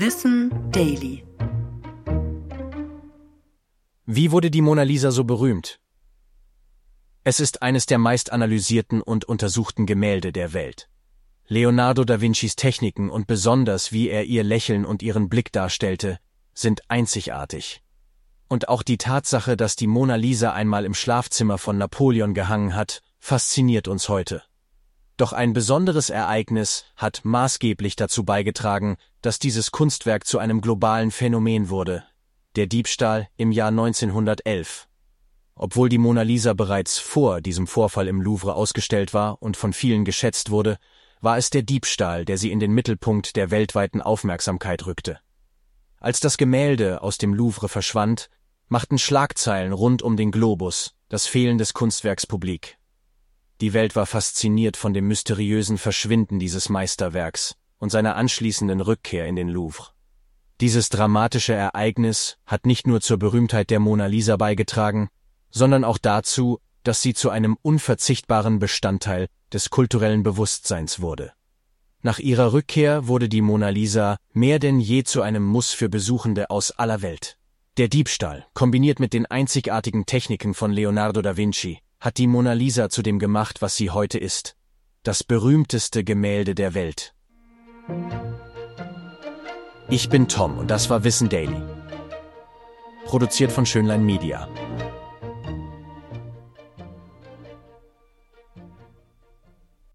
Wissen Daily. Wie wurde die Mona Lisa so berühmt? Es ist eines der meist analysierten und untersuchten Gemälde der Welt. Leonardo da Vincis Techniken und besonders wie er ihr Lächeln und ihren Blick darstellte, sind einzigartig. Und auch die Tatsache, dass die Mona Lisa einmal im Schlafzimmer von Napoleon gehangen hat, fasziniert uns heute. Doch ein besonderes Ereignis hat maßgeblich dazu beigetragen, dass dieses Kunstwerk zu einem globalen Phänomen wurde, der Diebstahl im Jahr 1911. Obwohl die Mona Lisa bereits vor diesem Vorfall im Louvre ausgestellt war und von vielen geschätzt wurde, war es der Diebstahl, der sie in den Mittelpunkt der weltweiten Aufmerksamkeit rückte. Als das Gemälde aus dem Louvre verschwand, machten Schlagzeilen rund um den Globus das Fehlen des Kunstwerks publik. Die Welt war fasziniert von dem mysteriösen Verschwinden dieses Meisterwerks und seiner anschließenden Rückkehr in den Louvre. Dieses dramatische Ereignis hat nicht nur zur Berühmtheit der Mona Lisa beigetragen, sondern auch dazu, dass sie zu einem unverzichtbaren Bestandteil des kulturellen Bewusstseins wurde. Nach ihrer Rückkehr wurde die Mona Lisa mehr denn je zu einem Muss für Besuchende aus aller Welt. Der Diebstahl, kombiniert mit den einzigartigen Techniken von Leonardo da Vinci, hat die Mona Lisa zu dem gemacht, was sie heute ist. Das berühmteste Gemälde der Welt. Ich bin Tom und das war Wissen Daily. Produziert von Schönlein Media.